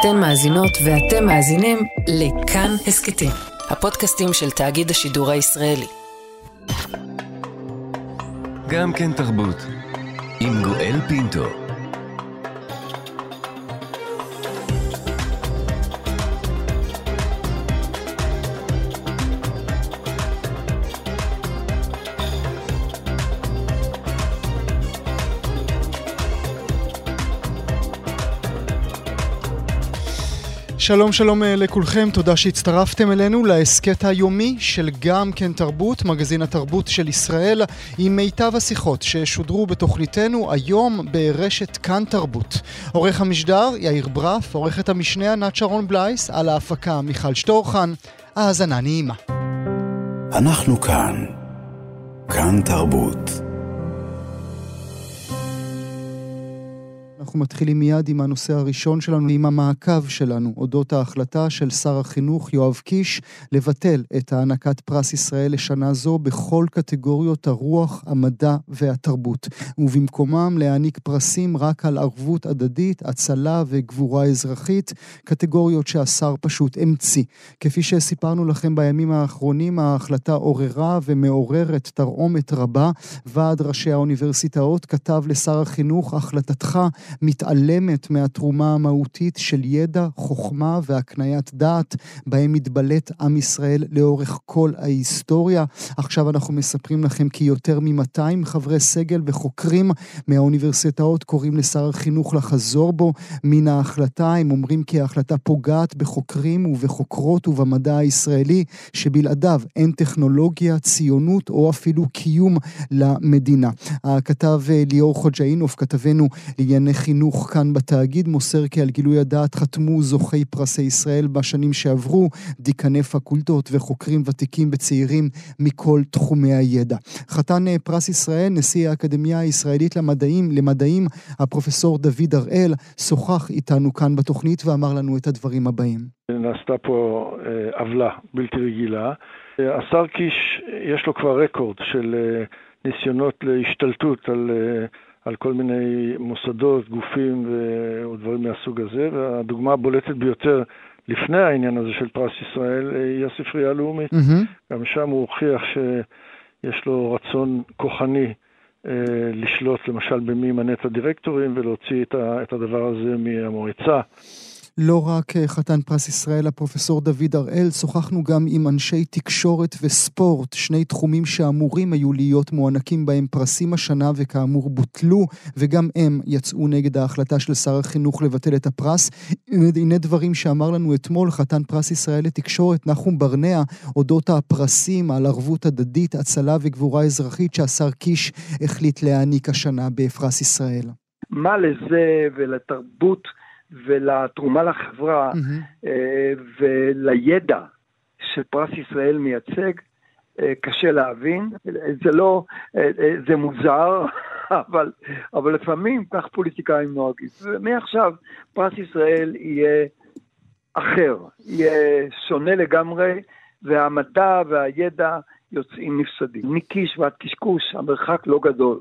אתן מאזינות ואתם מאזינים לכאן הסכתים, הפודקאסטים של תאגיד השידור הישראלי. גם כן תרבות, עם גואל פינטו. שלום שלום אה, לכולכם, תודה שהצטרפתם אלינו להסכת היומי של גם כן תרבות, מגזין התרבות של ישראל, עם מיטב השיחות ששודרו בתוכניתנו היום ברשת כאן תרבות. עורך המשדר יאיר ברף, עורכת המשנה ענת שרון בלייס, על ההפקה מיכל שטורחן, האזנה נעימה. אנחנו כאן, כאן תרבות. אנחנו מתחילים מיד עם הנושא הראשון שלנו, עם המעקב שלנו, אודות ההחלטה של שר החינוך יואב קיש לבטל את הענקת פרס ישראל לשנה זו בכל קטגוריות הרוח, המדע והתרבות, ובמקומם להעניק פרסים רק על ערבות הדדית, הצלה וגבורה אזרחית, קטגוריות שהשר פשוט המציא. כפי שסיפרנו לכם בימים האחרונים, ההחלטה עוררה ומעוררת תרעומת רבה. ועד ראשי האוניברסיטאות כתב לשר החינוך, החלטתך מתעלמת מהתרומה המהותית של ידע, חוכמה והקניית דעת, בהם מתבלט עם ישראל לאורך כל ההיסטוריה. עכשיו אנחנו מספרים לכם כי יותר מ-200 חברי סגל וחוקרים מהאוניברסיטאות קוראים לשר החינוך לחזור בו מן ההחלטה. הם אומרים כי ההחלטה פוגעת בחוקרים ובחוקרות ובמדע הישראלי, שבלעדיו אין טכנולוגיה, ציונות או אפילו קיום למדינה. הכתב אה, ליאור חוג'אינוף, כתבנו לענייני חינוך כאן בתאגיד מוסר כי על גילוי הדעת חתמו זוכי פרסי ישראל בשנים שעברו, דיקני פקולטות וחוקרים ותיקים וצעירים מכל תחומי הידע. חתן אה, פרס ישראל, נשיא האקדמיה הישראלית למדעים, למדעים, הפרופסור דוד הראל, שוחח איתנו כאן בתוכנית ואמר לנו את הדברים הבאים. נעשתה פה אה, עוולה בלתי רגילה. אה, השר קיש, יש לו כבר רקורד של ניסיונות להשתלטות על על כל מיני מוסדות, גופים ודברים מהסוג הזה, והדוגמה הבולטת ביותר לפני העניין הזה של פרס ישראל היא הספרייה הלאומית. Mm-hmm. גם שם הוא הוכיח שיש לו רצון כוחני אה, לשלוט למשל במי ימנה את הדירקטורים ולהוציא את הדבר הזה מהמועצה. לא רק אה, חתן פרס ישראל, הפרופסור דוד הראל, שוחחנו גם עם אנשי תקשורת וספורט, שני תחומים שאמורים היו להיות מוענקים בהם פרסים השנה וכאמור בוטלו, וגם הם יצאו נגד ההחלטה של שר החינוך לבטל את הפרס. הנה דברים שאמר לנו אתמול חתן פרס ישראל לתקשורת, נחום ברנע, אודות הפרסים על ערבות הדדית, הצלה וגבורה אזרחית שהשר קיש החליט להעניק השנה בפרס ישראל. מה לזה ולתרבות ולתרומה לחברה mm-hmm. ולידע שפרס ישראל מייצג, אה, קשה להבין. זה לא, אה, זה מוזר, אבל, אבל לפעמים כך פוליטיקאים נוהגים. ומעכשיו פרס ישראל יהיה אחר, יהיה שונה לגמרי, והמדע והידע יוצאים נפסדים. מקיש ועד קשקוש, המרחק לא גדול.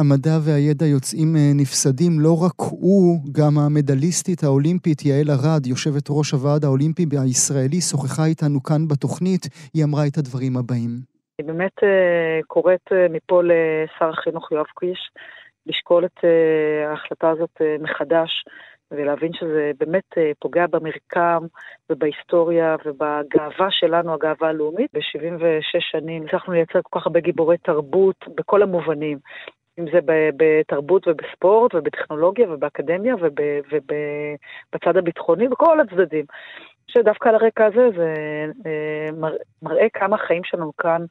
המדע והידע יוצאים אה, נפסדים, לא רק הוא, גם המדליסטית האולימפית יעל ארד, יושבת ראש הוועד האולימפי הישראלי, שוחחה איתנו כאן בתוכנית, היא אמרה את הדברים הבאים. אני באמת אה, קוראת אה, מפה לשר החינוך יואב קיש לשקול את ההחלטה הזאת מחדש. ולהבין שזה באמת פוגע במרקם ובהיסטוריה ובגאווה שלנו, הגאווה הלאומית. ב-76 שנים הצלחנו לייצר כל כך הרבה גיבורי תרבות בכל המובנים. אם זה בתרבות ובספורט ובטכנולוגיה ובאקדמיה ובצד הביטחוני, בכל הצדדים. שדווקא על הרקע הזה זה אה, מראה כמה החיים שלנו כאן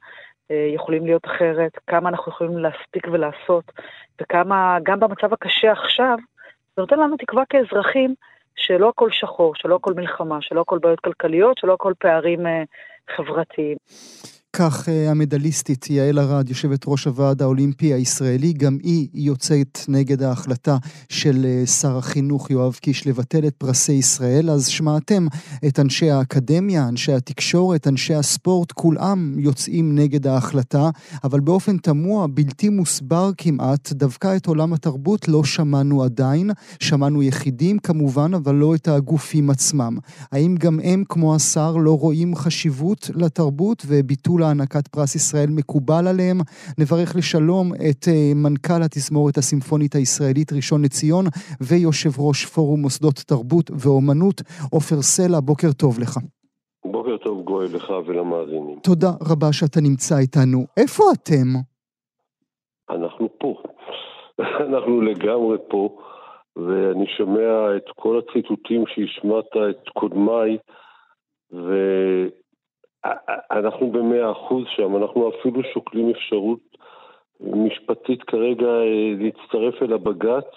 אה, יכולים להיות אחרת, כמה אנחנו יכולים להספיק ולעשות, וכמה, גם במצב הקשה עכשיו, זה נותן לנו תקווה כאזרחים שלא הכל שחור, שלא הכל מלחמה, שלא הכל בעיות כלכליות, שלא הכל פערים אה, חברתיים. כך אה, המדליסטית יעל ארד, יושבת ראש הוועד האולימפי הישראלי, גם היא יוצאת נגד ההחלטה של אה, שר החינוך יואב קיש לבטל את פרסי ישראל. אז שמעתם את אנשי האקדמיה, אנשי התקשורת, אנשי הספורט, כולם יוצאים נגד ההחלטה, אבל באופן תמוה, בלתי מוסבר כמעט, דווקא את עולם התרבות לא שמענו עדיין. שמענו יחידים כמובן, אבל לא את הגופים עצמם. האם גם הם, כמו השר, לא רואים חשיבות לתרבות וביטול הענקת פרס ישראל מקובל עליהם? נברך לשלום את אה, מנכ"ל התזמורת הסימפונית הישראלית ראשון לציון ויושב ראש פורום מוסדות תרבות ואומנות, עופר סלע, בוקר טוב לך. בוקר טוב גואל לך ולמאזינים. תודה רבה שאתה נמצא איתנו. איפה אתם? אנחנו פה. אנחנו לגמרי פה. ואני שומע את כל הציטוטים שהשמעת, את קודמיי, ואנחנו במאה אחוז שם, אנחנו אפילו שוקלים אפשרות משפטית כרגע אה, להצטרף אל הבג"ץ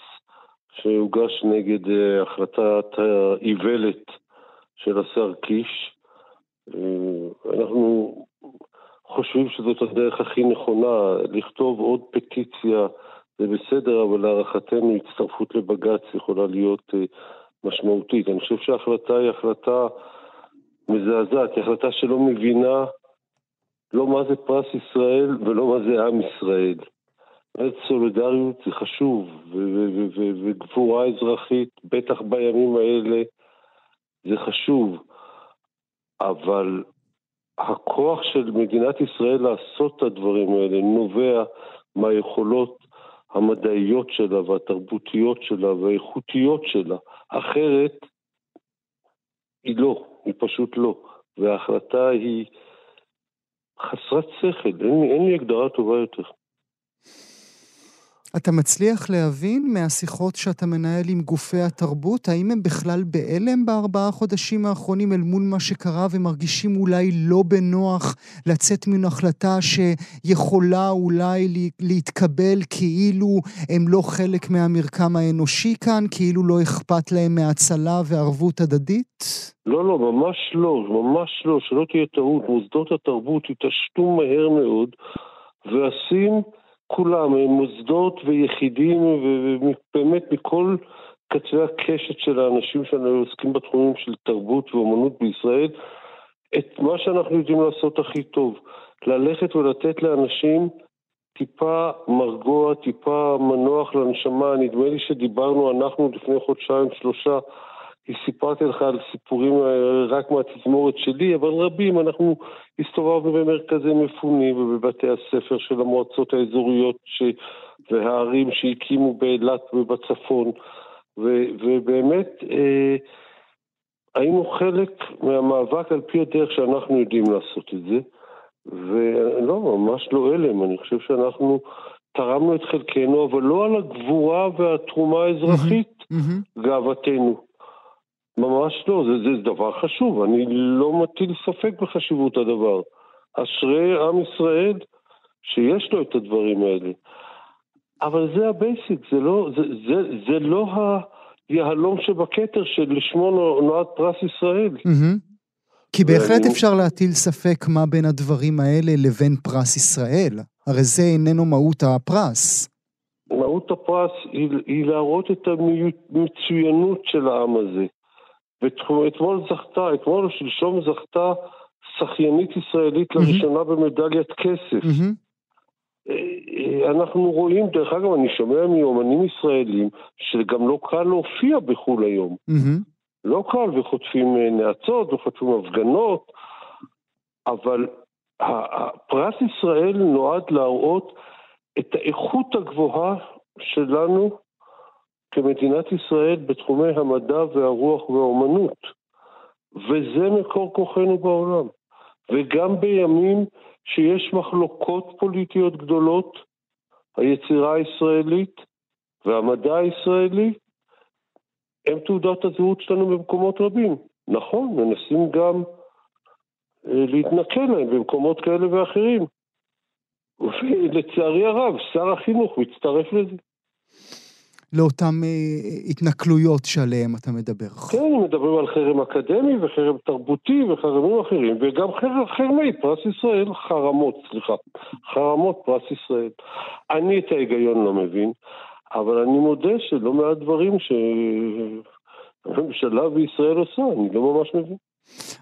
שהוגש נגד אה, החלטת האיוולת של השר קיש. אה, אנחנו חושבים שזאת הדרך הכי נכונה, לכתוב עוד פטיציה זה בסדר, אבל להערכתנו הצטרפות לבג"ץ יכולה להיות משמעותית. אני חושב שההחלטה היא החלטה מזעזעת, היא החלטה שלא מבינה לא מה זה פרס ישראל ולא מה זה עם ישראל. באמת סולידריות זה חשוב, וגבורה אזרחית, בטח בימים האלה, זה חשוב. אבל הכוח של מדינת ישראל לעשות את הדברים האלה נובע מהיכולות המדעיות שלה והתרבותיות שלה והאיכותיות שלה. אחרת, היא לא, היא פשוט לא. וההחלטה היא חסרת שכל, אין, אין לי הגדרה טובה יותר. אתה מצליח להבין מהשיחות שאתה מנהל עם גופי התרבות, האם הם בכלל בהלם בארבעה חודשים האחרונים אל מול מה שקרה ומרגישים אולי לא בנוח לצאת מן החלטה שיכולה אולי להתקבל כאילו הם לא חלק מהמרקם האנושי כאן, כאילו לא אכפת להם מהצלה וערבות הדדית? לא, לא, ממש לא, ממש לא, שלא תהיה טעות. מוסדות התרבות התעשתו מהר מאוד ועשים כולם, מוסדות ויחידים, ובאמת מכל קצווי הקשת של האנשים שעוסקים בתחומים של תרבות ואומנות בישראל, את מה שאנחנו יודעים לעשות הכי טוב, ללכת ולתת לאנשים טיפה מרגוע, טיפה מנוח לנשמה. נדמה לי שדיברנו אנחנו לפני חודשיים, שלושה, סיפרתי לך על סיפורים אה, רק מהתזמורת שלי, אבל רבים, אנחנו הסתובבנו במרכזי מפונים ובבתי הספר של המועצות האזוריות ש... והערים שהקימו באילת ובצפון, ו... ובאמת אה, היינו חלק מהמאבק על פי הדרך שאנחנו יודעים לעשות את זה, ולא, ממש לא הלם, אני חושב שאנחנו תרמנו את חלקנו, אבל לא על הגבורה והתרומה האזרחית. גאוותנו. ממש לא, זה, זה דבר חשוב, אני לא מטיל ספק בחשיבות הדבר. אשרי עם ישראל שיש לו את הדברים האלה. אבל זה ה basic, זה לא, זה, זה, זה לא היהלום שבכתר שלשמו נועד פרס ישראל. Mm-hmm. כי בהחלט ואני... אפשר להטיל ספק מה בין הדברים האלה לבין פרס ישראל. הרי זה איננו מהות הפרס. מהות הפרס היא, היא להראות את המצוינות של העם הזה. ואתמול זכתה, אתמול או שלשום זכתה שחיינית ישראלית לראשונה במדליית כסף. אנחנו רואים, דרך אגב, אני שומע מאומנים ישראלים שגם לא קל להופיע בחו"ל היום. לא קל, וחוטפים אה, נאצות, וחוטפים הפגנות, אבל פרס ישראל נועד להראות את האיכות הגבוהה שלנו כמדינת ישראל בתחומי המדע והרוח והאומנות. וזה מקור כוחנו בעולם. וגם בימים שיש מחלוקות פוליטיות גדולות, היצירה הישראלית והמדע הישראלי הם תעודת הזהות שלנו במקומות רבים. נכון, מנסים גם אה, להתנכל להם במקומות כאלה ואחרים. ולצערי הרב, שר החינוך מצטרף לזה. לאותן אה, התנכלויות שעליהן אתה מדבר. כן, מדברים על חרם אקדמי וחרם תרבותי וחרמים אחרים, וגם חרמי פרס ישראל, חרמות, סליחה, חרמות פרס ישראל. אני את ההיגיון לא מבין, אבל אני מודה שלא מעט דברים שהממשלה בישראל עושה, אני לא ממש מבין.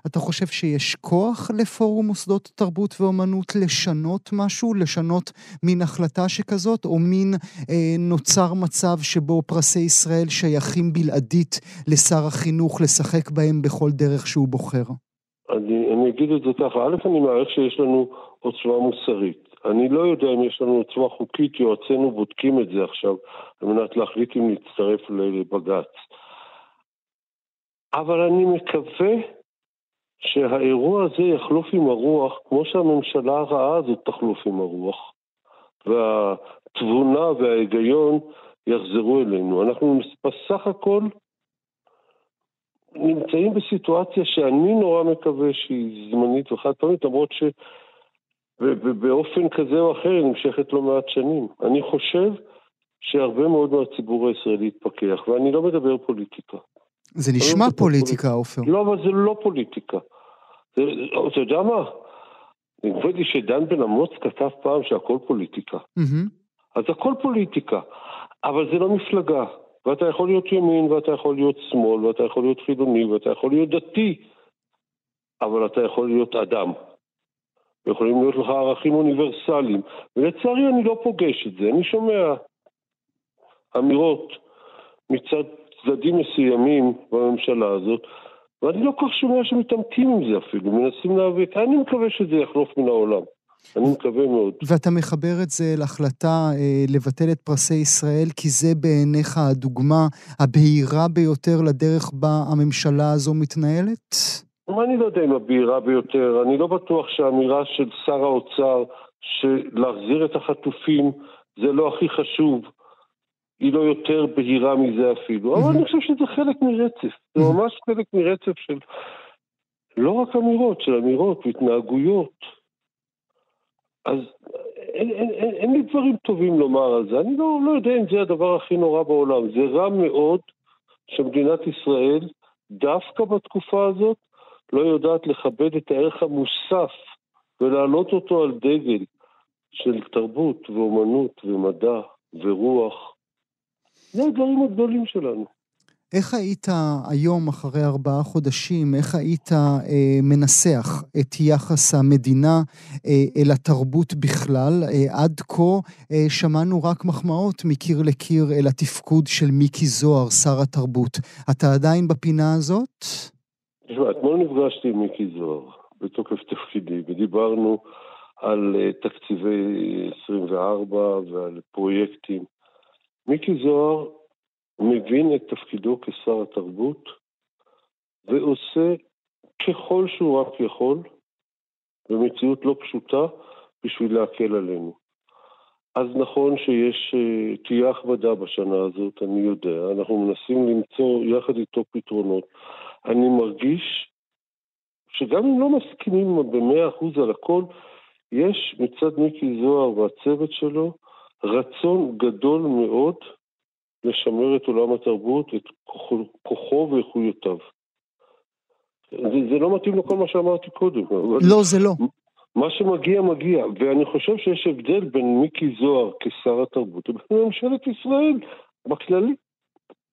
אתה חושב שיש כוח לפורום מוסדות תרבות ואומנות לשנות משהו? לשנות מין החלטה שכזאת? או מין אה, נוצר מצב שבו פרסי ישראל שייכים בלעדית לשר החינוך לשחק בהם בכל דרך שהוא בוחר? אני, אני אגיד את זה ככה, א', אני מעריך שיש לנו עוצמה מוסרית. אני לא יודע אם יש לנו עוצמה חוקית, יועצינו בודקים את זה עכשיו, על מנת להחליט אם להצטרף לבג"ץ. אבל אני מקווה שהאירוע הזה יחלוף עם הרוח, כמו שהממשלה הרעה הזאת תחלוף עם הרוח. והתבונה וההיגיון יחזרו אלינו. אנחנו בסך הכל נמצאים בסיטואציה שאני נורא מקווה שהיא זמנית וחד פעמית, למרות שבאופן כזה או אחר היא נמשכת לא מעט שנים. אני חושב שהרבה מאוד מהציבור הישראלי יתפכח, ואני לא מדבר פוליטיקה. זה נשמע לא פוליטיקה, עופר. לא, אבל זה לא פוליטיקה. אתה יודע מה? נדמה לי שדן בן אמוץ כתב פעם שהכל פוליטיקה. אז הכל פוליטיקה, אבל זה לא מפלגה. ואתה יכול להיות ימין, ואתה יכול להיות שמאל, ואתה יכול להיות חילוני, ואתה יכול להיות דתי, אבל אתה יכול להיות אדם. יכולים להיות לך ערכים אוניברסליים. ולצערי אני לא פוגש את זה. אני שומע אמירות מצד צדדים מסוימים בממשלה הזאת, ואני לא כל כך שומע שמתעמתים עם זה אפילו, מנסים להיאבק. אני מקווה שזה יחלוף מן העולם. אני מקווה מאוד. ואתה מחבר את זה להחלטה אה, לבטל את פרסי ישראל, כי זה בעיניך הדוגמה הבהירה ביותר לדרך בה הממשלה הזו מתנהלת? אני לא יודע אם הבהירה ביותר. אני לא בטוח שהאמירה של שר האוצר שלהחזיר את החטופים זה לא הכי חשוב. היא לא יותר בהירה מזה אפילו, אבל אני חושב שזה חלק מרצף, זה ממש חלק מרצף של לא רק אמירות, של אמירות והתנהגויות. אז אין, אין, אין, אין לי דברים טובים לומר על זה, אני לא, לא יודע אם זה הדבר הכי נורא בעולם, זה רע מאוד שמדינת ישראל, דווקא בתקופה הזאת, לא יודעת לכבד את הערך המוסף ולהעלות אותו על דגל של תרבות ואומנות ומדע ורוח. זה האתגרים הגדולים שלנו. איך היית היום, אחרי ארבעה חודשים, איך היית אה, מנסח את יחס המדינה אה, אל התרבות בכלל? אה, עד כה אה, שמענו רק מחמאות מקיר לקיר אל התפקוד של מיקי זוהר, שר התרבות. אתה עדיין בפינה הזאת? תשמע, אתמול נפגשתי עם מיקי זוהר בתוקף תפקידי, ודיברנו על uh, תקציבי 24 ועל פרויקטים. מיקי זוהר מבין את תפקידו כשר התרבות ועושה ככל שהוא רק יכול, במציאות לא פשוטה, בשביל להקל עלינו. אז נכון שיש, אה, תהיה הכבדה בשנה הזאת, אני יודע, אנחנו מנסים למצוא יחד איתו פתרונות. אני מרגיש שגם אם לא מסכימים במאה אחוז על הכל, יש מצד מיקי זוהר והצוות שלו רצון גדול מאוד לשמר את עולם התרבות, את כוחו, כוחו ואיכויותיו. זה, זה לא מתאים לכל מה שאמרתי קודם. לא, זה לא. מה שמגיע, מגיע. ואני חושב שיש הבדל בין מיקי זוהר כשר התרבות לבין ממשלת ישראל בכללי.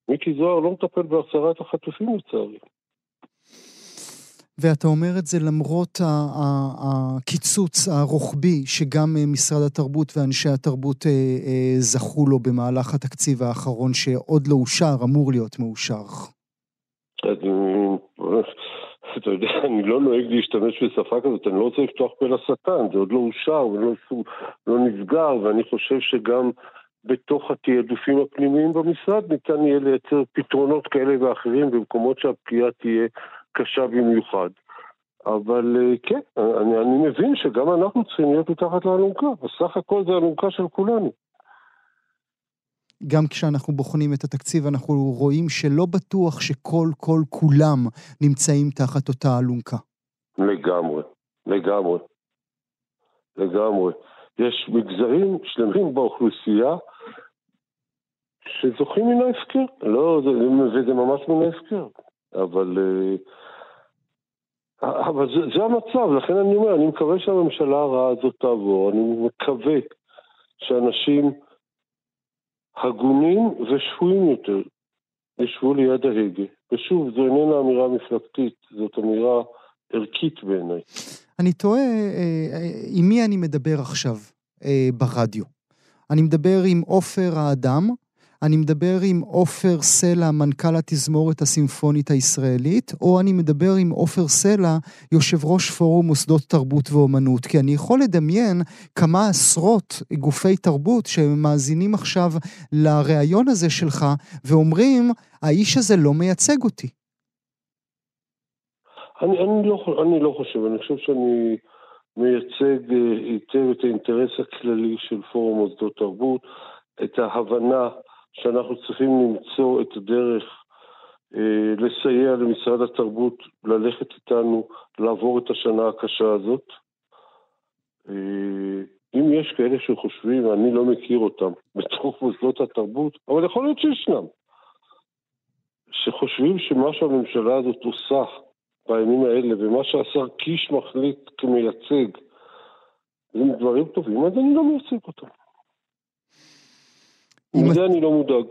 מיקי זוהר לא מטפל בהחזרת החטופים לצערי. ואתה אומר את זה למרות הקיצוץ הרוחבי שגם אה, משרד התרבות ואנשי התרבות אה, אה, זכו לו במהלך התקציב האחרון שעוד לא אושר, אמור להיות מאושר. אתה יודע, אני לא נוהג להשתמש בשפה כזאת, אני לא רוצה לפתוח פה לשטן, זה עוד לא אושר ולא לא נסגר, ואני חושב שגם בתוך התעדופים הפנימיים במשרד ניתן יהיה לייצר פתרונות כאלה ואחרים במקומות שהפגיעה תהיה קשה במיוחד. אבל אה, כן, אני, אני מבין שגם אנחנו צריכים להיות מתחת לאלונקה, בסך הכל זה אלונקה של כולנו. גם כשאנחנו בוחנים את התקציב, אנחנו רואים שלא בטוח שכל כל כולם נמצאים תחת אותה אלונקה. לגמרי, לגמרי, לגמרי. יש מגזרים שלמים באוכלוסייה שזוכים מן ההפקר. לא, זה, וזה ממש מן ההפקר. אבל, אבל זה, זה המצב, לכן אני אומר, אני מקווה שהממשלה הרעה הזאת תעבור, אני מקווה שאנשים הגונים ושפויים יותר ישבו ליד ההגה. ושוב, זו איננה אמירה מפלגתית, זאת אמירה ערכית בעיניי. אני תוהה, אה, אה, עם מי אני מדבר עכשיו אה, ברדיו? אני מדבר עם עופר האדם, אני מדבר עם עופר סלע, מנכ"ל התזמורת הסימפונית הישראלית, או אני מדבר עם עופר סלע, יושב ראש פורום מוסדות תרבות ואומנות, כי אני יכול לדמיין כמה עשרות גופי תרבות שמאזינים עכשיו לריאיון הזה שלך, ואומרים, האיש הזה לא מייצג אותי. אני, אני, לא, אני לא חושב, אני חושב שאני מייצג אה, היטב את האינטרס הכללי של פורום מוסדות תרבות, את ההבנה שאנחנו צריכים למצוא את הדרך אה, לסייע למשרד התרבות ללכת איתנו, לעבור את השנה הקשה הזאת. אה, אם יש כאלה שחושבים, אני לא מכיר אותם, בתוך מוסדות התרבות, אבל יכול להיות שישנם, שחושבים שמה שהממשלה הזאת עושה בימים האלה, ומה שהשר קיש מחליט כמייצג, זה דברים טובים, אז אני לא מייצג אותם. מזה אני לא מודאג.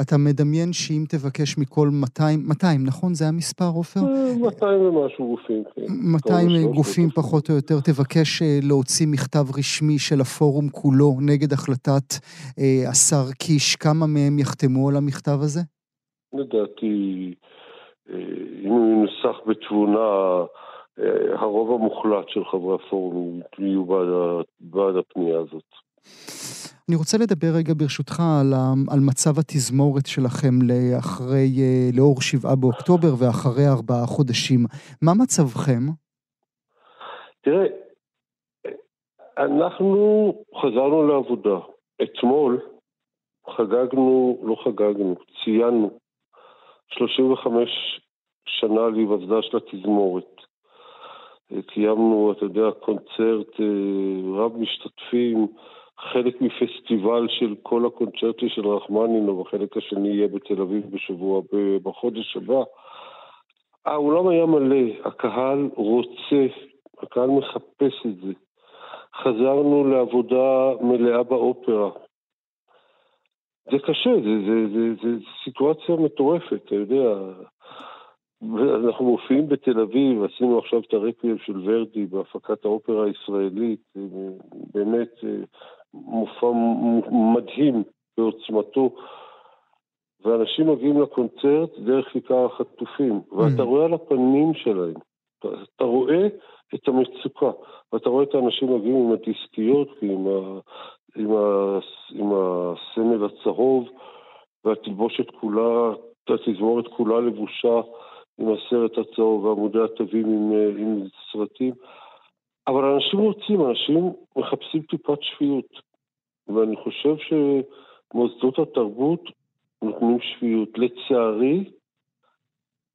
אתה מדמיין שאם תבקש מכל 200, 200, נכון? זה המספר, עופר? 200 אה, ומשהו גופים, כן. 200 גופים פחות או יותר. תבקש אה, להוציא מכתב רשמי של הפורום כולו נגד החלטת אה, השר קיש. כמה מהם יחתמו על המכתב הזה? לדעתי, אה, אם הוא ינוסח בתבונה, אה, הרוב המוחלט של חברי הפורום יהיו בעד, בעד הפנייה הזאת. אני רוצה לדבר רגע ברשותך על, על מצב התזמורת שלכם לאחרי, אה, לאור שבעה באוקטובר ואחרי ארבעה חודשים. מה מצבכם? תראה, אנחנו חזרנו לעבודה. אתמול חגגנו, לא חגגנו, ציינו 35 שנה להיווסדה של התזמורת. קיימנו, אתה יודע, קונצרט אה, רב משתתפים, חלק מפסטיבל של כל הקונצ'רטי של רחמנינו, והחלק השני יהיה בתל אביב בשבוע, בחודש הבא. האולם היה מלא, הקהל רוצה, הקהל מחפש את זה. חזרנו לעבודה מלאה באופרה. זה קשה, זה, זה, זה, זה סיטואציה מטורפת, אתה יודע. אנחנו מופיעים בתל אביב, עשינו עכשיו את הרקוויאם של ורדי בהפקת האופרה הישראלית, באמת מופע מדהים בעוצמתו, ואנשים מגיעים לקונצרט דרך כיכר החטופים, ואתה mm. רואה על הפנים שלהם, אתה, אתה רואה את המצוקה, ואתה רואה את האנשים מגיעים עם הדיסקיות, עם, ה, עם, ה, עם הסמל הצהוב, והתלבושת כולה, התזמורת כולה לבושה עם הסרט הצהוב ועמודי התווים עם, עם סרטים. אבל אנשים רוצים, אנשים מחפשים טיפת שפיות. ואני חושב שמוסדות התרבות נותנים שפיות. לצערי,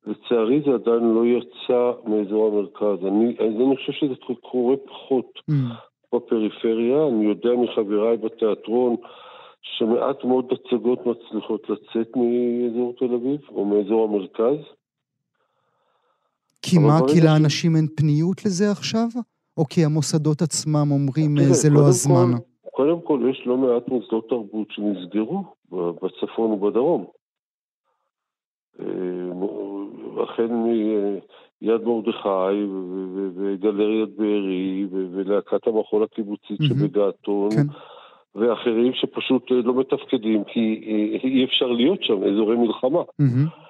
לצערי זה עדיין לא יצא מאזור המרכז. אני, אני חושב שזה קורה פחות mm. בפריפריה. אני יודע מחבריי בתיאטרון שמעט מאוד הצגות מצליחות לצאת מאזור תל אביב או מאזור המרכז. כי מה? כי לאנשים אין פניות לזה עכשיו? או כי המוסדות עצמם אומרים זה לא הזמן? כל, קודם כל, יש לא מעט מוסדות תרבות שנסגרו בצפון ובדרום. אה, החל מיד מרדכי וגלריית בארי ולהקת המחול הקיבוצית שבגעתון. כן. ואחרים שפשוט לא מתפקדים כי אי אפשר להיות שם, אזורי מלחמה. Mm-hmm.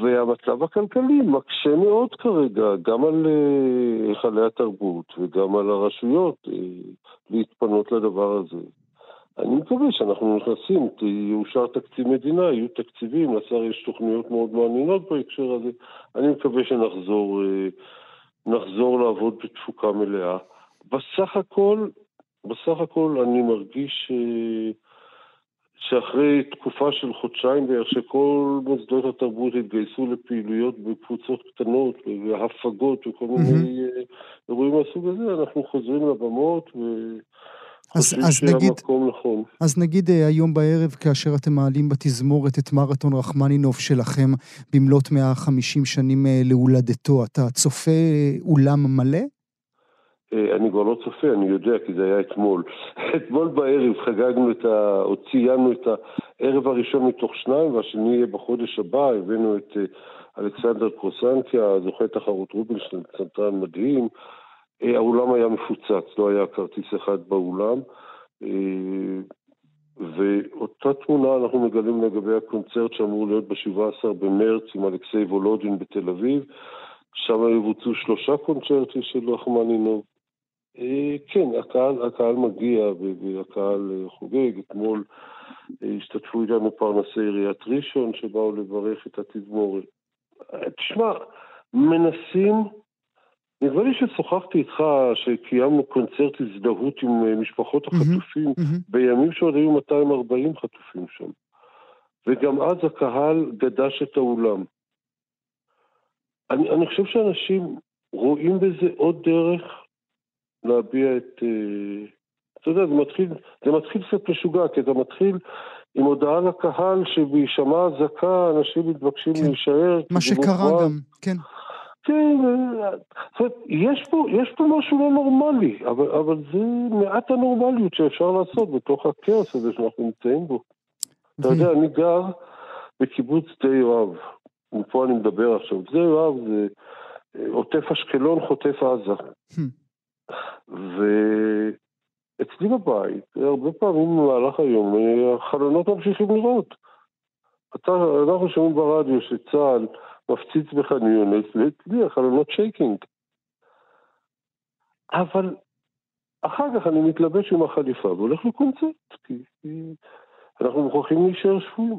והמצב הכלכלי מקשה מאוד כרגע, גם על אה, היכלי התרבות וגם על הרשויות אה, להתפנות לדבר הזה. אני מקווה שאנחנו נכנסים, יאושר תקציב מדינה, יהיו תקציבים, לשר יש תוכניות מאוד מעניינות בהקשר הזה. אני מקווה שנחזור אה, נחזור לעבוד בתפוקה מלאה. בסך הכל, בסך הכל אני מרגיש שאחרי תקופה של חודשיים בערך שכל מוסדות התרבות התגייסו לפעילויות בקבוצות קטנות והפגות וכל מיני mm-hmm. אירועים מהסוג הזה, אנחנו חוזרים לבמות ו... חושבים שהמקום נכון. אז נגיד אה, היום בערב, כאשר אתם מעלים בתזמורת את מרתון רחמנינוב שלכם במלאת 150 שנים אה, להולדתו, אתה צופה אולם מלא? אני כבר לא צופה, אני יודע, כי זה היה אתמול. אתמול בערב חגגנו את ה... או ציינו את הערב הראשון מתוך שניים, והשני יהיה בחודש הבא, הבאנו את אלכסנדר קרוסנקיה, זוכה תחרות רובינשטיין, פסנתרן מדהים. אה, האולם היה מפוצץ, לא היה כרטיס אחד באולם. אה, ואותה תמונה אנחנו מגלים לגבי הקונצרט שאמור להיות ב-17 במרץ עם אלכסיי וולודין בתל אביב. שם יבוצעו שלושה קונצרטים של רחמנינוב. אה, כן, הקהל, הקהל מגיע והקהל חוגג. אתמול השתתפו איתנו פרנסי עיריית ראשון שבאו לברך את התזמורת. תשמע, מנסים, נדמה לי ששוחחתי איתך שקיימנו קונצרט הזדהות עם אה, משפחות החטופים mm-hmm. בימים שעוד היו 240 חטופים שם. וגם אז הקהל גדש את האולם. אני, אני חושב שאנשים רואים בזה עוד דרך להביע את... אה, אתה יודע, זה מתחיל, זה מתחיל קצת משוגע, כי אתה מתחיל עם הודעה לקהל שבהישמע אזעקה אנשים מתבקשים כן. להישאר. מה שקרה גם, כן. כן, זאת אומרת, יש פה, יש פה משהו לא נורמלי, אבל, אבל זה מעט הנורמליות שאפשר לעשות בתוך הכאוס הזה שאנחנו נמצאים בו. אתה יודע, אני גר בקיבוץ שדה יואב, ופה אני מדבר עכשיו. שדה יואב זה אה, עוטף אשקלון, חוטף עזה. ו... אצלי בבית, הרבה פעמים במהלך היום, החלונות ממשיכים לראות. אנחנו שומעים ברדיו שצה"ל מפציץ בח'אן ואצלי החלונות שייקינג. אבל אחר כך אני מתלבש עם החליפה והולך לקונצרט, כי אנחנו מוכרחים להישאר שפויים.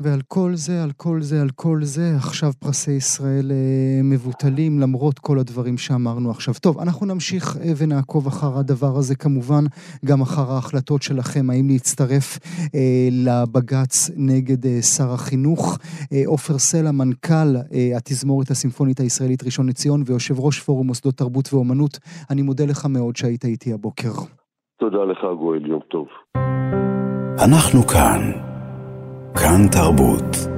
ועל כל זה, על כל זה, על כל זה, עכשיו פרסי ישראל אה, מבוטלים, למרות כל הדברים שאמרנו עכשיו. טוב, אנחנו נמשיך אה, ונעקוב אחר הדבר הזה, כמובן, גם אחר ההחלטות שלכם, האם להצטרף אה, לבג"ץ נגד אה, שר החינוך. אה, עופר אה, סלע, מנכ"ל אה, התזמורת הסימפונית הישראלית ראשון לציון ויושב ראש פורום מוסדות תרבות ואומנות, אני מודה לך מאוד שהיית איתי הבוקר. תודה לך, גואל, יום טוב. אנחנו כאן. כאן תרבות.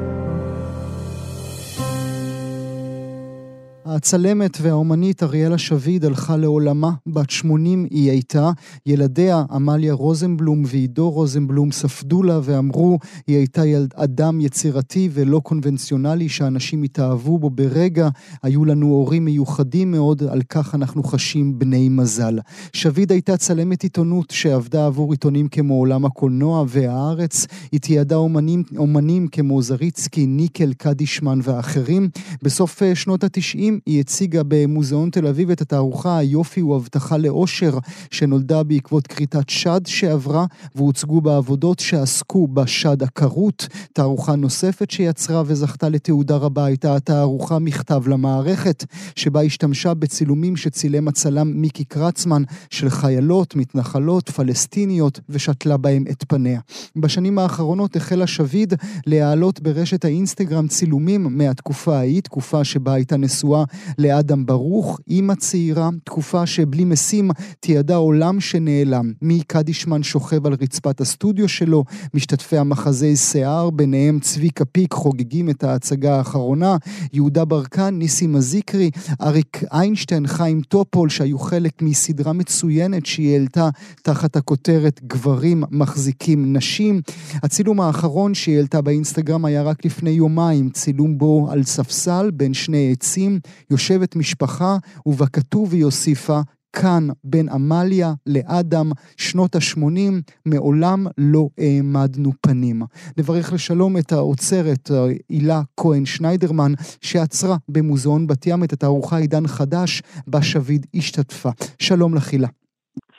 הצלמת והאומנית אריאלה שביד הלכה לעולמה, בת 80 היא הייתה. ילדיה, עמליה רוזנבלום ועידו רוזנבלום, ספדו לה ואמרו, היא הייתה ילד אדם יצירתי ולא קונבנציונלי שאנשים התאהבו בו ברגע. היו לנו הורים מיוחדים מאוד, על כך אנחנו חשים בני מזל. שביד הייתה צלמת עיתונות שעבדה עבור עיתונים כמו עולם הקולנוע והארץ. היא תיעדה אומנים, אומנים כמו זריצקי, ניקל, קדישמן ואחרים. בסוף אה, שנות התשעים היא הציגה במוזיאון תל אביב את התערוכה "היופי הוא הבטחה לאושר", שנולדה בעקבות כריתת שד שעברה, והוצגו בה עבודות שעסקו בשד הכרות. תערוכה נוספת שיצרה וזכתה לתעודה רבה הייתה התערוכה מכתב למערכת, שבה השתמשה בצילומים שצילם הצלם מיקי קרצמן של חיילות, מתנחלות, פלסטיניות, ושתלה בהם את פניה. בשנים האחרונות החלה שביד להעלות ברשת האינסטגרם צילומים מהתקופה ההיא, תקופה שבה הייתה נשואה לאדם ברוך, אימא צעירה, תקופה שבלי משים תיעדה עולם שנעלם. מי קדישמן שוכב על רצפת הסטודיו שלו, משתתפי המחזי שיער, ביניהם צביקה פיק חוגגים את ההצגה האחרונה, יהודה ברקן, ניסים מזיקרי, אריק איינשטיין, חיים טופול, שהיו חלק מסדרה מצוינת שהיא העלתה תחת הכותרת גברים מחזיקים נשים. הצילום האחרון שהיא העלתה באינסטגרם היה רק לפני יומיים, צילום בו על ספסל בין שני עצים, יושבת משפחה, ובכתוב היא הוסיפה, כאן בין עמליה לאדם, שנות ה-80, מעולם לא העמדנו פנים. נברך לשלום את האוצרת הילה כהן שניידרמן, שעצרה במוזיאון בת ים את התערוכה עידן חדש, בה שביד השתתפה. שלום לך הילה.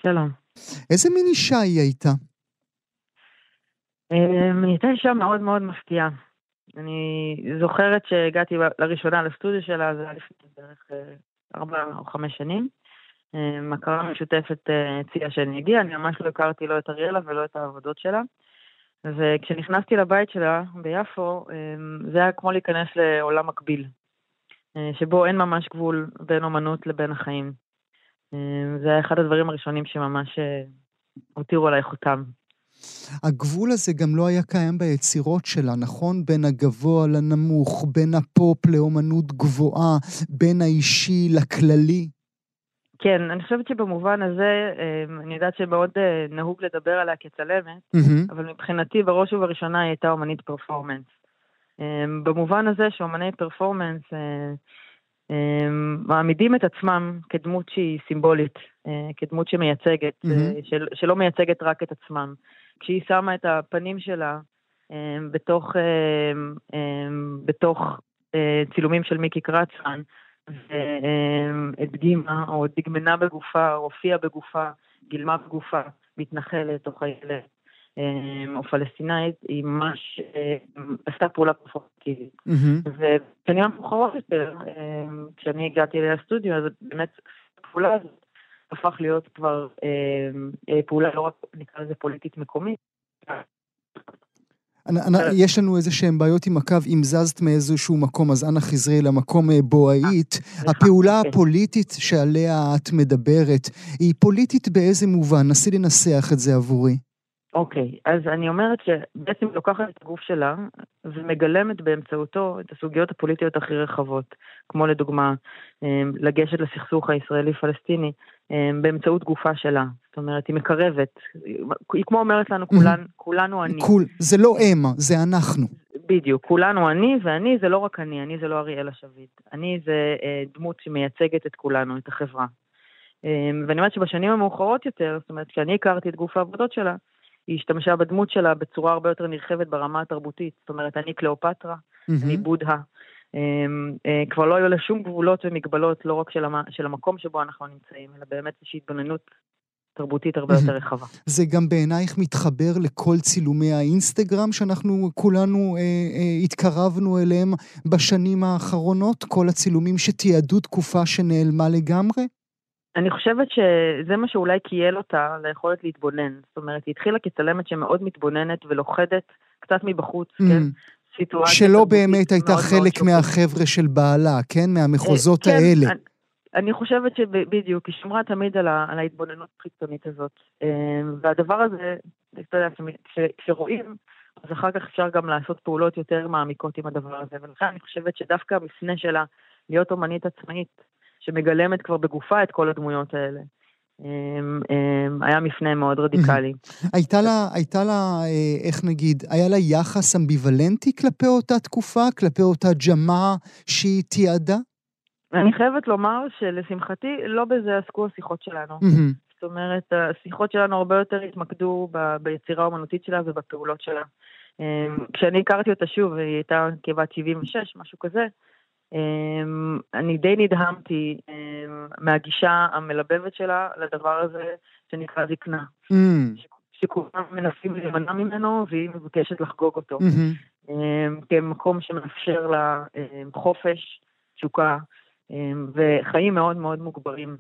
שלום. איזה מין אישה היא הייתה? אמ, היא הייתה אישה מאוד מאוד מפתיעה. אני זוכרת שהגעתי לראשונה לסטודיו שלה, זה היה לפני בערך אה, ארבע או חמש שנים. אה, מכרה משותפת אה, הציעה שאני אגיע, אני ממש לא הכרתי לא את אריאלה ולא את העבודות שלה. וכשנכנסתי לבית שלה ביפו, זה היה כמו להיכנס לעולם מקביל, שבו אין ממש גבול בין אומנות לבין החיים. זה היה אחד הדברים הראשונים שממש הותירו עליי חותם. הגבול הזה גם לא היה קיים ביצירות שלה, נכון? בין הגבוה לנמוך, בין הפופ לאומנות גבוהה, בין האישי לכללי. כן, אני חושבת שבמובן הזה, אמ, אני יודעת שמאוד אה, נהוג לדבר עליה כצלמת, mm-hmm. אבל מבחינתי בראש ובראשונה היא הייתה אומנית פרפורמנס. אמ, במובן הזה שאומני פרפורמנס אה, אמ, מעמידים את עצמם כדמות שהיא סימבולית, אה, כדמות שמייצגת, mm-hmm. של, שלא מייצגת רק את עצמם. כשהיא שמה את הפנים שלה בתוך, בתוך צילומים של מיקי קרצן, והדגימה או דגמנה בגופה, או הופיעה בגופה, גילמה בגופה, מתנחלת או חיילת אמ, או פלסטינאית, היא ממש אמ, עשתה פעולה פרופורטיבית. ובשנים המאוחרות יותר, אמ, כשאני הגעתי לסטודיו, אז באמת הפעולה הזאת הפך להיות כבר אה, פעולה לא רק, נקרא לזה פוליטית מקומית, יש לנו איזה שהן בעיות עם הקו, אם זזת מאיזשהו מקום, אז אנא חזרי למקום אה, בו היית. אה, הפעולה אוקיי. הפוליטית שעליה את מדברת, היא פוליטית באיזה מובן? נסי לנסח את זה עבורי. אוקיי, okay, אז אני אומרת שבעצם לוקחת את הגוף שלה ומגלמת באמצעותו את הסוגיות הפוליטיות הכי רחבות, כמו לדוגמה לגשת לסכסוך הישראלי-פלסטיני באמצעות גופה שלה. זאת אומרת, היא מקרבת, היא כמו אומרת לנו, כולן, כולנו אני. כול, זה לא אמה, זה אנחנו. בדיוק, כולנו אני, ואני זה לא רק אני, אני זה לא אריאלה שביט. אני זה אה, דמות שמייצגת את כולנו, את החברה. אמ, ואני אומרת שבשנים המאוחרות יותר, זאת אומרת, כשאני הכרתי את גוף העבודות שלה, היא השתמשה בדמות שלה בצורה הרבה יותר נרחבת ברמה התרבותית. זאת אומרת, אני קליאופטרה. אני בודהה. אמ, אה, כבר לא היו לה שום גבולות ומגבלות, לא רק של, המ, של המקום שבו אנחנו נמצאים, אלא באמת איזושהי התבוננות תרבותית הרבה יותר רחבה. זה גם בעינייך מתחבר לכל צילומי האינסטגרם שאנחנו כולנו אה, אה, התקרבנו אליהם בשנים האחרונות? כל הצילומים שתיעדו תקופה שנעלמה לגמרי? אני חושבת שזה מה שאולי קייל אותה ליכולת להתבונן. זאת אומרת, היא התחילה כצלמת שמאוד מתבוננת ולוכדת קצת מבחוץ, mm. כן? סיטואציה... שלא באמת הייתה חלק מהחבר'ה של בעלה, כן? מהמחוזות כן, האלה. אני, אני חושבת שבדיוק, היא שמרה תמיד על, ה, על ההתבוננות החיצונית הזאת. אה, והדבר הזה, אתה יודע, כשרואים, אז אחר כך אפשר גם לעשות פעולות יותר מעמיקות עם הדבר הזה. ולכן אני חושבת שדווקא המפנה שלה להיות אומנית עצמאית, שמגלמת כבר בגופה את כל הדמויות האלה. אמ, אמ, היה מפנה מאוד רדיקלי. הייתה לה, הייתה לה, אה, איך נגיד, היה לה יחס אמביוולנטי כלפי אותה תקופה, כלפי אותה ג'מה שהיא תיעדה? אני חייבת לומר שלשמחתי, לא בזה עסקו השיחות שלנו. זאת אומרת, השיחות שלנו הרבה יותר התמקדו ב, ביצירה האומנותית שלה ובפעולות שלה. אמ, כשאני הכרתי אותה שוב, היא הייתה כבת 76, משהו כזה, אני די נדהמתי אמ, מהגישה המלבבת שלה לדבר הזה שנקרא זקנה. Mm. שכולם מנסים להימנע ממנו והיא מבקשת לחגוג אותו. Mm-hmm. כמקום שמאפשר לה חופש, תשוקה וחיים מאוד מאוד מוגברים.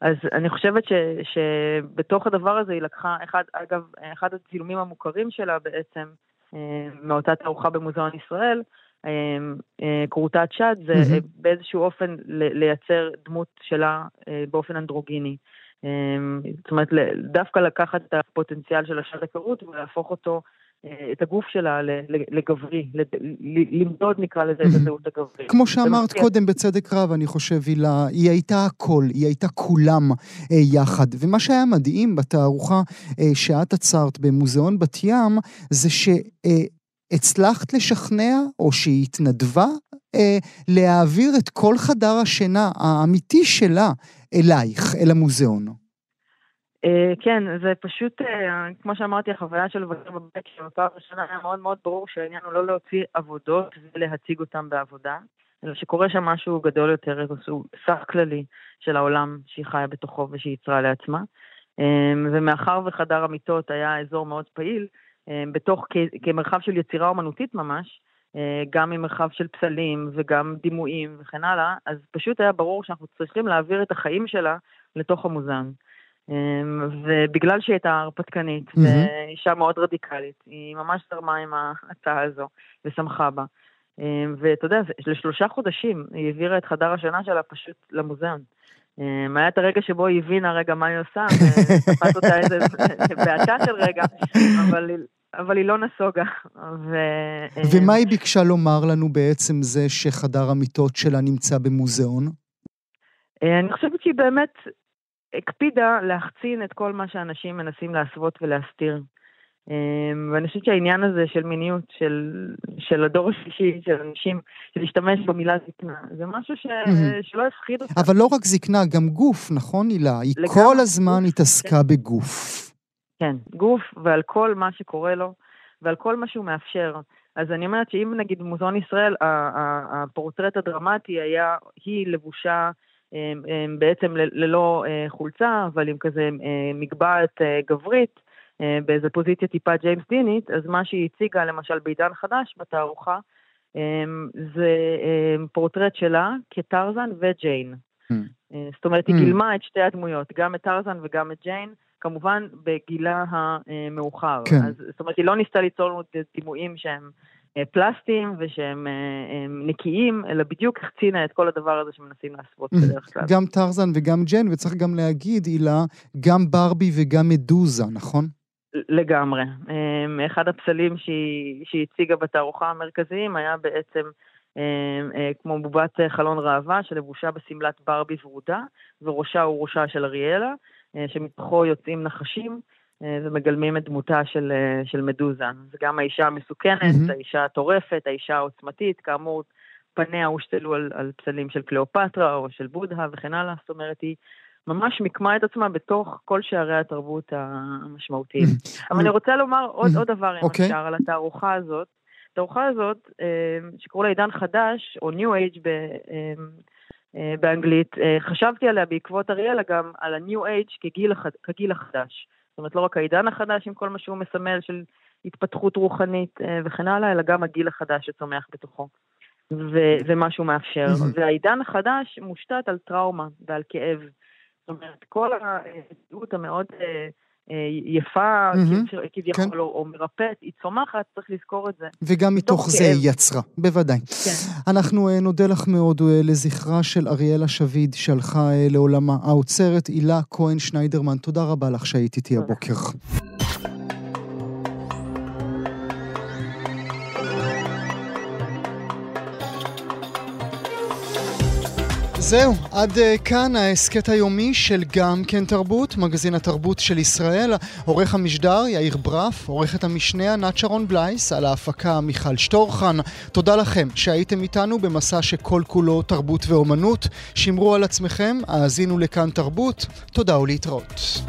אז אני חושבת ש, שבתוך הדבר הזה היא לקחה, אחד, אגב, אחד הצילומים המוכרים שלה בעצם, מאותה תערוכה במוזיאון ישראל, אמ, אה, כרותת שד זה mm-hmm. באיזשהו אופן לייצר דמות שלה אה, באופן אנדרוגיני. אמ, זאת אומרת, דווקא לקחת את הפוטנציאל של השד הכרות ולהפוך אותו, את הגוף שלה לגברי, למדוד נקרא לזה את הזהות הגברית. כמו שאמרת קודם בצדק רב, אני חושב, הילה, היא הייתה הכל, היא הייתה כולם יחד. ומה שהיה מדהים בתערוכה שאת עצרת במוזיאון בת ים, זה ש... הצלחת לשכנע, או שהיא התנדבה, אה, להעביר את כל חדר השינה האמיתי שלה אלייך, אל המוזיאון. אה, כן, זה פשוט, אה, כמו שאמרתי, החוויה של לבקר בבית של אותה ראשונה היה מאוד מאוד ברור שהעניין הוא לא להוציא עבודות ולהציג אותן בעבודה, אלא שקורה שם משהו גדול יותר, איזשהו סך כללי של העולם שהיא חיה בתוכו ושהיא יצרה לעצמה. אה, ומאחר וחדר המיטות היה אזור מאוד פעיל, אה, בתוך, כמרחב של יצירה אומנותית ממש, אה, גם עם מרחב של פסלים וגם דימויים וכן הלאה, אז פשוט היה ברור שאנחנו צריכים להעביר את החיים שלה לתוך המוזיאון. אה, ובגלל שהיא הייתה הרפתקנית, mm-hmm. ואישה מאוד רדיקלית, היא ממש זרמה עם ההצעה הזו ושמחה בה. ואתה יודע, לשלושה חודשים היא העבירה את חדר השינה שלה פשוט למוזיאון. אמ, היה את הרגע שבו היא הבינה רגע מה היא עושה, ותפס אותה איזה בעתה של רגע, אבל, אבל היא לא נסוגה. ו... ומה היא ביקשה לומר לנו בעצם זה שחדר המיטות שלה נמצא במוזיאון? אני חושבת שהיא באמת הקפידה להחצין את כל מה שאנשים מנסים להסוות ולהסתיר. אמ, ואני חושבת שהעניין הזה של מיניות, של, של הדור השלישי, של אנשים, של להשתמש במילה זקנה, זה משהו ש, mm-hmm. שלא הפחיד אותה. אבל לא רק זקנה, גם גוף, נכון הילה? היא לגמרי, כל הזמן גוף, התעסקה כן. בגוף. כן, גוף ועל כל מה שקורה לו, ועל כל מה שהוא מאפשר. אז אני אומרת שאם נגיד מוזיאון ישראל, הפורטרט הדרמטי היה, היא לבושה אמ, אמ, בעצם ללא אה, חולצה, אבל עם כזה אה, מגבעת אה, גברית, באיזה פוזיציה טיפה ג'יימס דינית, אז מה שהיא הציגה למשל בעידן חדש בתערוכה, זה פורטרט שלה כטרזן וג'יין. Hmm. זאת אומרת, היא hmm. גילמה את שתי הדמויות, גם את טרזן וגם את ג'יין, כמובן בגילה המאוחר. כן. אז, זאת אומרת, היא לא ניסתה ליצור לנו דימויים שהם אה, פלסטיים ושהם אה, נקיים, אלא בדיוק החצינה את כל הדבר הזה שמנסים להסוות בדרך כלל. גם טרזן וגם ג'ן, וצריך גם להגיד, הילה, גם ברבי וגם מדוזה, נכון? לגמרי. אה, אחד הפסלים שהיא, שהיא הציגה בתערוכה המרכזיים היה בעצם כמו בובת חלון ראווה שלבושה בשמלת ברבי ורודה, וראשה הוא ראשה של אריאלה, שמתוכו יוצאים נחשים. אה, ומגלמים את דמותה של, אה, של מדוזה. זה גם האישה המסוכנת, mm-hmm. האישה הטורפת, האישה העוצמתית, כאמור, פניה הושתלו על, על פסלים של קליאופטרה או של בודהה וכן הלאה, זאת אומרת, היא ממש מיקמה את עצמה בתוך כל שערי התרבות המשמעותיים. Mm-hmm. אבל אני רוצה לומר עוד, mm-hmm. עוד דבר, אם okay. אוקיי. אפשר, על התערוכה הזאת. התערוכה הזאת, אה, שקראו לה עידן חדש, או New Age ב, באנגלית, חשבתי עליה בעקבות אריאלה גם על ה-New Age כגיל, כגיל החדש. זאת אומרת, לא רק העידן החדש עם כל מה שהוא מסמל של התפתחות רוחנית אה, וכן הלאה, אלא גם הגיל החדש שצומח בתוכו, ו- ומה שהוא מאפשר. והעידן החדש מושתת על טראומה ועל כאב. אומרת, כל ההתנהגות המאוד אה, אה, יפה, כביכול, כן. או מרפאת, היא צומחת, צריך לזכור את זה. וגם מתוך זה היא יצרה, בוודאי. כן. אנחנו נודה לך מאוד לזכרה של אריאלה שביד, שהלכה לעולמה. האוצרת הילה כהן שניידרמן, תודה רבה לך שהיית איתי הבוקר. זהו, עד uh, כאן ההסכת היומי של גם כן תרבות, מגזין התרבות של ישראל. עורך המשדר יאיר ברף, עורכת המשנה ענת שרון בלייס, על ההפקה מיכל שטורחן. תודה לכם שהייתם איתנו במסע שכל כולו תרבות ואומנות. שמרו על עצמכם, האזינו לכאן תרבות. תודה ולהתראות.